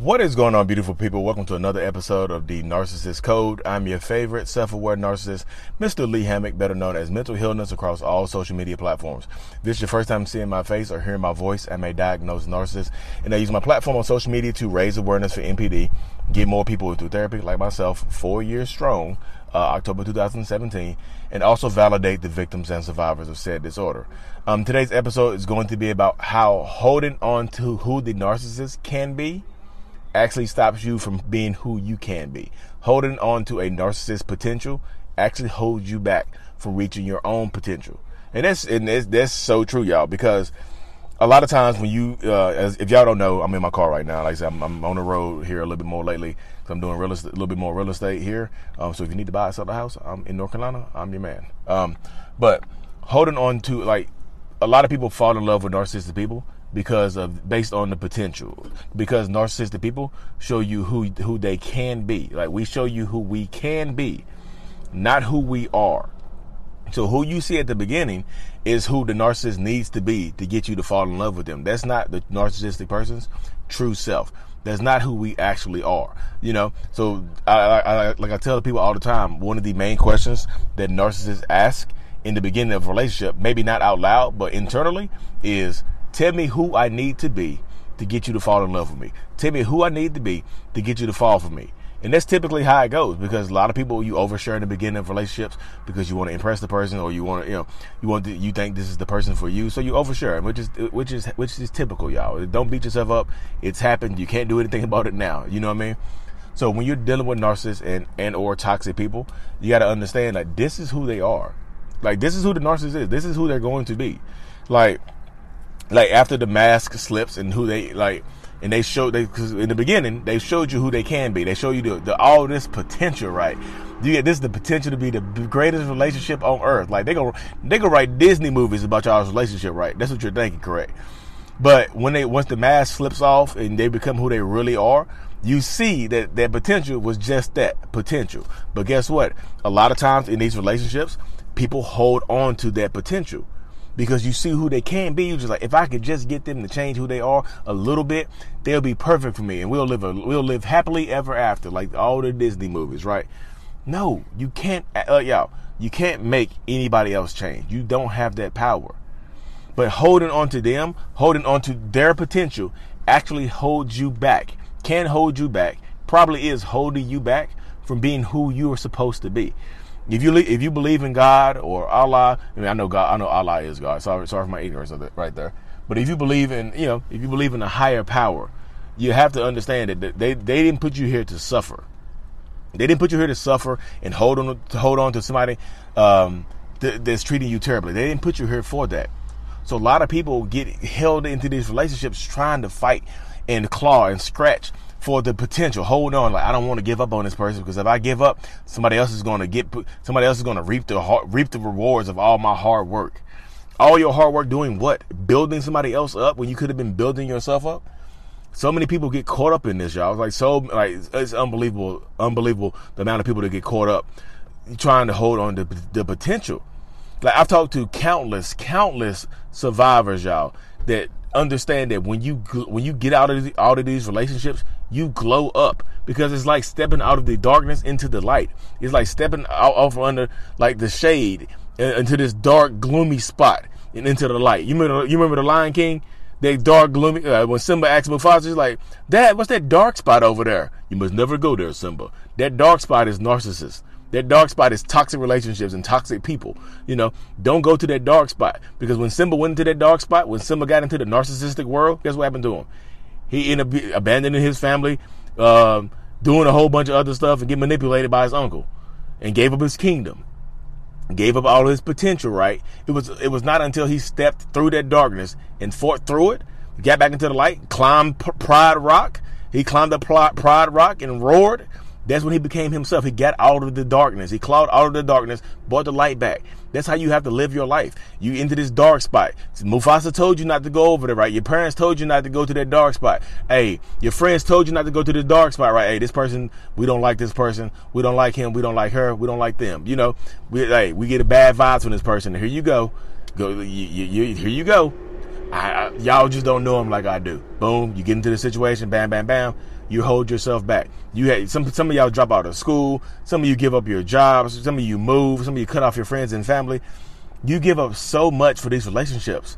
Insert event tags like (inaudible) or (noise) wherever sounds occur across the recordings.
What is going on, beautiful people? Welcome to another episode of the Narcissist Code. I'm your favorite self-aware narcissist, Mr. Lee Hammock, better known as Mental Healness across all social media platforms. This is your first time seeing my face or hearing my voice, I'm a diagnosed narcissist, and I use my platform on social media to raise awareness for NPD, get more people into therapy like myself, four years strong, uh, October 2017, and also validate the victims and survivors of said disorder. Um, today's episode is going to be about how holding on to who the narcissist can be actually stops you from being who you can be. Holding on to a narcissist potential actually holds you back from reaching your own potential. And that's and that's, that's so true, y'all, because a lot of times when you, uh, as, if y'all don't know, I'm in my car right now. Like I said, I'm, I'm on the road here a little bit more lately. So I'm doing real estate, a little bit more real estate here. Um, so if you need to buy or sell a house, I'm in North Carolina. I'm your man. Um, but holding on to like a lot of people fall in love with narcissistic people because of based on the potential. Because narcissistic people show you who who they can be. Like we show you who we can be not who we are. So who you see at the beginning is who the narcissist needs to be to get you to fall in love with them. That's not the narcissistic person's true self. That's not who we actually are you know? So I, I, like i tell people all the time one of the main questions that narcissists ask in the beginning of a relationship maybe not out loud but internally is Tell me who I need to be to get you to fall in love with me. Tell me who I need to be to get you to fall for me. And that's typically how it goes because a lot of people you overshare in the beginning of relationships because you want to impress the person or you want to, you know, you want to, you think this is the person for you. So you overshare, which is, which is, which is typical, y'all. Don't beat yourself up. It's happened. You can't do anything (laughs) about it now. You know what I mean? So when you're dealing with narcissists and, and or toxic people, you got to understand that this is who they are. Like this is who the narcissist is. This is who they're going to be. Like, like after the mask slips and who they like and they showed they because in the beginning they showed you who they can be. They show you the, the all this potential right? You get this is the potential to be the greatest relationship on earth. Like they go they go write disney movies about y'all's relationship right? That's what you're thinking correct? But when they once the mask slips off and they become who they really are you see that that potential was just that potential. But guess what? A lot of times in these relationships people hold on to that potential because you see who they can be. You just like, if I could just get them to change who they are a little bit, they'll be perfect for me, and we'll live a, we'll live happily ever after, like all the Disney movies, right? No, you can't, uh, y'all. You can't make anybody else change. You don't have that power. But holding on to them, holding on to their potential, actually holds you back. Can hold you back. Probably is holding you back from being who you are supposed to be. If you if you believe in God or Allah, I mean I know God, I know Allah is God. Sorry, sorry for my ignorance of it right there. But if you believe in you know if you believe in a higher power, you have to understand that they they didn't put you here to suffer. They didn't put you here to suffer and hold on to hold on to somebody um, that's treating you terribly. They didn't put you here for that. So a lot of people get held into these relationships trying to fight and claw and scratch for the potential. Hold on, like I don't want to give up on this person because if I give up, somebody else is going to get somebody else is going to reap the reap the rewards of all my hard work. All your hard work doing what? Building somebody else up when you could have been building yourself up. So many people get caught up in this, y'all. Like so, like it's unbelievable, unbelievable the amount of people that get caught up trying to hold on to the potential. Like I've talked to countless, countless survivors, y'all, that understand that when you when you get out of the, out of these relationships, you glow up because it's like stepping out of the darkness into the light. It's like stepping out off under like the shade into this dark, gloomy spot and into the light. You remember you remember the Lion King? That dark, gloomy. Uh, when Simba asked Mufasa, he's like, "Dad, what's that dark spot over there?" You must never go there, Simba. That dark spot is narcissist. That dark spot is toxic relationships and toxic people. You know, don't go to that dark spot because when Simba went into that dark spot, when Simba got into the narcissistic world, guess what happened to him? He ended up abandoning his family, um, doing a whole bunch of other stuff, and get manipulated by his uncle, and gave up his kingdom, gave up all his potential. Right? It was it was not until he stepped through that darkness and fought through it, got back into the light, climbed Pride Rock. He climbed up Pride Rock and roared that's when he became himself. He got out of the darkness. He clawed out of the darkness, brought the light back. That's how you have to live your life. You into this dark spot. Mufasa told you not to go over there, right? Your parents told you not to go to that dark spot. Hey, your friends told you not to go to the dark spot, right? Hey, this person, we don't like this person. We don't like him. We don't like her. We don't like them. You know, we, hey, we get a bad vibes from this person. Here you go. Go, you, you, you, here you go. I, I, y'all just don't know him like I do. Boom, you get into the situation, bam, bam, bam. You hold yourself back. You had some some of y'all drop out of school. Some of you give up your jobs. Some of you move. Some of you cut off your friends and family. You give up so much for these relationships,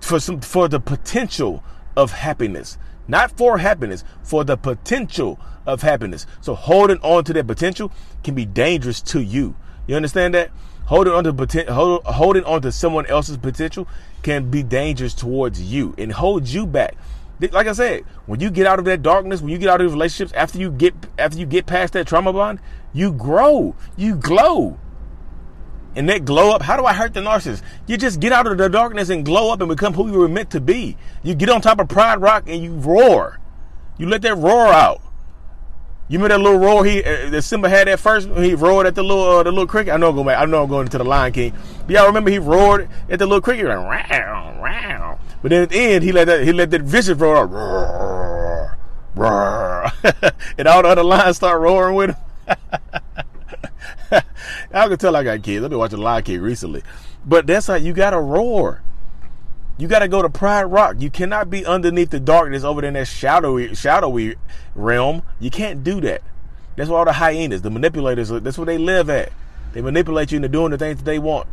for some for the potential of happiness, not for happiness, for the potential of happiness. So holding on to that potential can be dangerous to you. You understand that? Holding on to potential, hold, holding on to someone else's potential can be dangerous towards you and hold you back. Like I said, when you get out of that darkness, when you get out of relationships, after you get after you get past that trauma bond, you grow, you glow. And that glow up, how do I hurt the narcissist? You just get out of the darkness and glow up and become who you were meant to be. You get on top of Pride Rock and you roar. You let that roar out. You remember that little roar he uh, that Simba had at first he roared at the little uh, the little cricket. I know I'm going I know I'm going into the Lion King. But y'all remember he roared at the little cricket like row, row. But then at the end he let that he let that vicious roar out. Roar, roar. (laughs) and all the other lions start roaring with him. (laughs) I can tell I got kids. I've been watching Lion King recently. But that's how you gotta roar. You got to go to Pride Rock. You cannot be underneath the darkness over there in that shadowy, shadowy realm. You can't do that. That's where all the hyenas, the manipulators, that's where they live at. They manipulate you into doing the things that they want.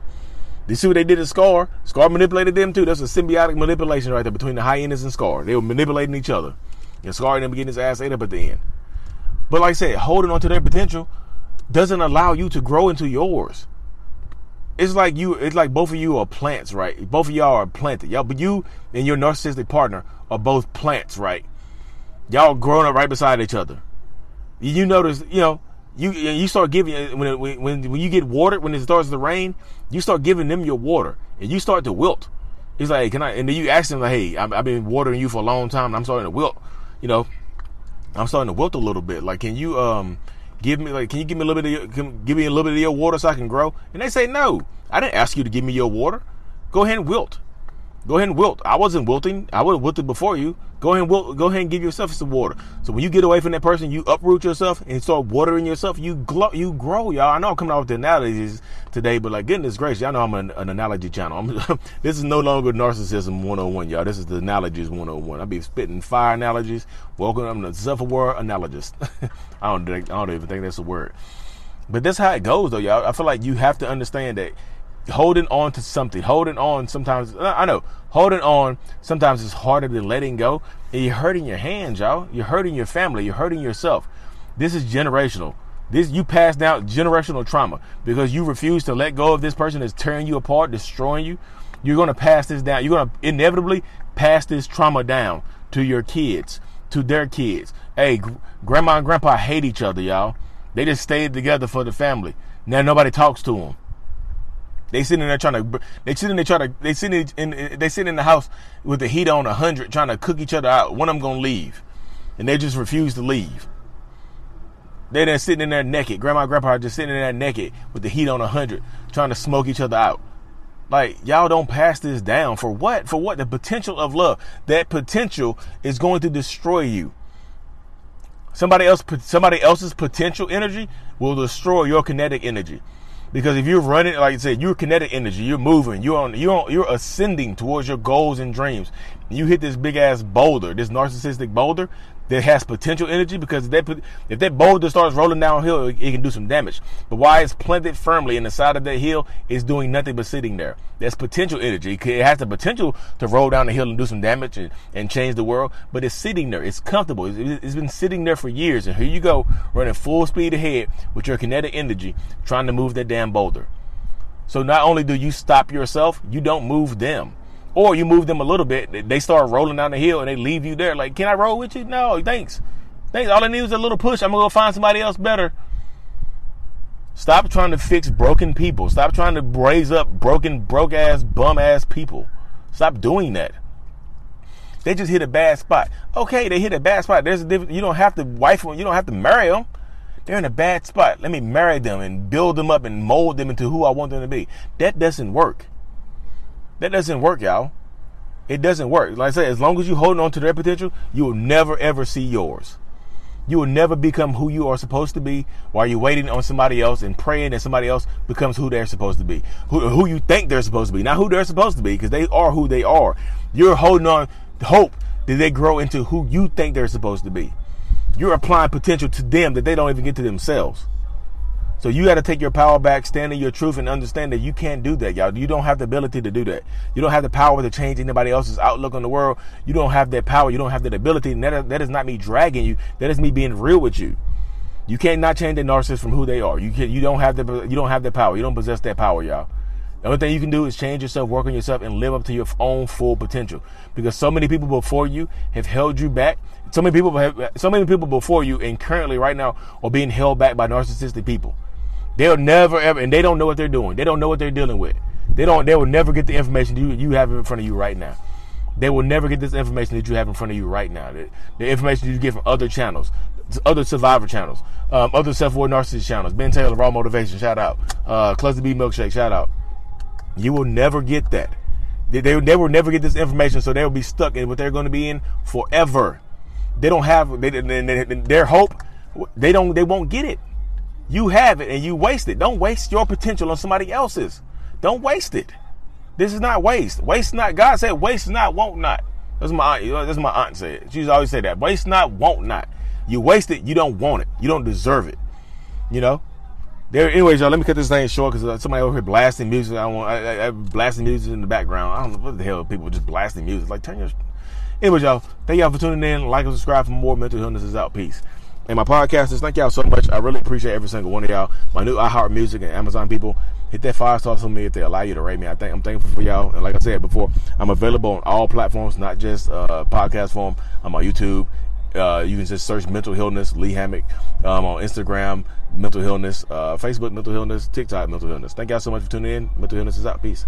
You see what they did to Scar? Scar manipulated them too. That's a symbiotic manipulation right there between the hyenas and Scar. They were manipulating each other. And Scar ended up getting his ass ate up at the end. But like I said, holding on to their potential doesn't allow you to grow into yours it's like you it's like both of you are plants right? Both of y'all are planted. Y'all but you and your narcissistic partner are both plants right? Y'all growing up right beside each other. You notice you know you you start giving when when when you get watered when it starts to rain you start giving them your water and you start to wilt. He's like can i and then you ask them like hey i've been watering you for a long time and i'm starting to wilt. You know i'm starting to wilt a little bit. Like can you um give me like can you give me a little bit of your, give me a little bit of your water so I can grow? And they say no. I didn't ask you to give me your water. Go ahead and wilt. Go ahead and wilt. I wasn't wilting. I would have wilted before you. Go ahead and wilt, go ahead and give yourself some water. So when you get away from that person, you uproot yourself and start watering yourself. You glow, you grow, y'all. I know I'm coming out with the analogies today, but like goodness gracious, y'all know I'm an, an analogy channel. (laughs) this is no longer narcissism 101, y'all. This is the analogies 101. I'll be spitting fire analogies. Welcome, I'm the self-aware analogist. (laughs) I don't, I don't even think that's a word. But that's how it goes, though, y'all. I feel like you have to understand that holding on to something, holding on sometimes, I know, holding on sometimes is harder than letting go. And you're hurting your hands, y'all. You're hurting your family. You're hurting yourself. This is generational. This you pass down generational trauma because you refuse to let go of this person that's tearing you apart, destroying you. You're to pass this down. You're to inevitably pass this trauma down to your kids, to their kids. Hey, grandma and grandpa hate each other, y'all. They just stayed together for the family. Now nobody talks to them. They sitting there trying to. They sitting there trying to. They sitting in. They sitting in the house with the heat on hundred, trying to cook each other out. One of them gonna leave, and they just refuse to leave. They then sitting in there naked. Grandma and grandpa are just sitting in there naked with the heat on hundred, trying to smoke each other out. Like y'all don't pass this down for what? For what? The potential of love. That potential is going to destroy you. Somebody else, somebody else's potential energy will destroy your kinetic energy. Because if you're running, like I said, you're kinetic energy, you're moving, you're on, you're on, you're ascending towards your goals and dreams. You hit this big ass boulder, this narcissistic boulder, that has potential energy because if that, boulder starts rolling downhill, it, it can do some damage. But why it's planted firmly in the side of that hill, it's doing nothing but sitting there. That's potential energy. It has the potential to roll down the hill and do some damage and, and change the world, but it's sitting there. It's comfortable. It's, it's been sitting there for years. And here you go, running full speed ahead with your kinetic energy, trying to move that damn boulder. So not only do you stop yourself, you don't move them. Or you move them a little bit, they start rolling down the hill and they leave you there. Like, can I roll with you? No, thanks. Thanks. All I need is a little push. I'm gonna go find somebody else better. Stop trying to fix broken people. Stop trying to raise up broken, broke ass, bum ass people. Stop doing that. They just hit a bad spot. Okay, they hit a bad spot. There's a difference. You don't have to wife them. You don't have to marry them. They're in a bad spot. Let me marry them and build them up and mold them into who I want them to be. That doesn't work. That doesn't work, y'all. It doesn't work. Like I said, as long as you holding on to their potential, you will never ever see yours. You will never become who you are supposed to be while you're waiting on somebody else and praying that somebody else becomes who they're supposed to be. Who, who you think they're supposed to be, not who they're supposed to be, because they are who they are. You're holding on hope that they grow into who you think they're supposed to be. You're applying potential to them that they don't even get to themselves. So you got to take your power back, stand in your truth, and understand that you can't do that, y'all. You don't have the ability to do that. You don't have the power to change anybody else's outlook on the world. You don't have that power. You don't have that ability. And that, that is not me dragging you. That is me being real with you. You can't not change the narcissist from who they are. You can, you don't have the you don't have the power. You don't possess that power, y'all. The only thing you can do is change yourself, work on yourself, and live up to your own full potential. Because so many people before you have held you back. So many people have so many people before you, and currently right now are being held back by narcissistic people. They'll never ever, and they don't know what they're doing. They don't know what they're dealing with. They don't. They will never get the information you you have in front of you right now. They will never get this information that you have in front of you right now. The, the information you get from other channels, other survivor channels, um, other self-aware narcissist channels. Ben Taylor, Raw Motivation, shout out. Uh, Cluster B Milkshake, shout out. You will never get that. They, they, they will never get this information, so they'll be stuck in what they're going to be in forever. They don't have they, they, their hope. They don't. They won't get it. You have it and you waste it. Don't waste your potential on somebody else's. Don't waste it. This is not waste. Waste not. God said, waste not, won't not. That's my aunt. That's my aunt said. She's always said that. Waste not, won't not. You waste it, you don't want it. You don't deserve it. You know. There. Anyways, y'all. Let me cut this thing short because uh, somebody over here blasting music. I want. I, I, I, blasting music in the background. I don't know what the hell people just blasting music. Like turn your. Anyways, y'all. Thank y'all for tuning in. Like and subscribe for more Mental Healness is out. Peace and my podcasters, thank y'all so much. I really appreciate every single one of y'all. My new iHeart Music and Amazon people, hit that five stars for me if they allow you to rate me. I think I'm thankful for y'all. And like I said before, I'm available on all platforms, not just uh, podcast form. I'm on YouTube. Uh, you can just search Mental Healness, Lee Hammock, um, on Instagram, Mental Healness, uh, Facebook, Mental Healness, TikTok, Mental Healness. Thank y'all so much for tuning in. Mental Healness is out. Peace.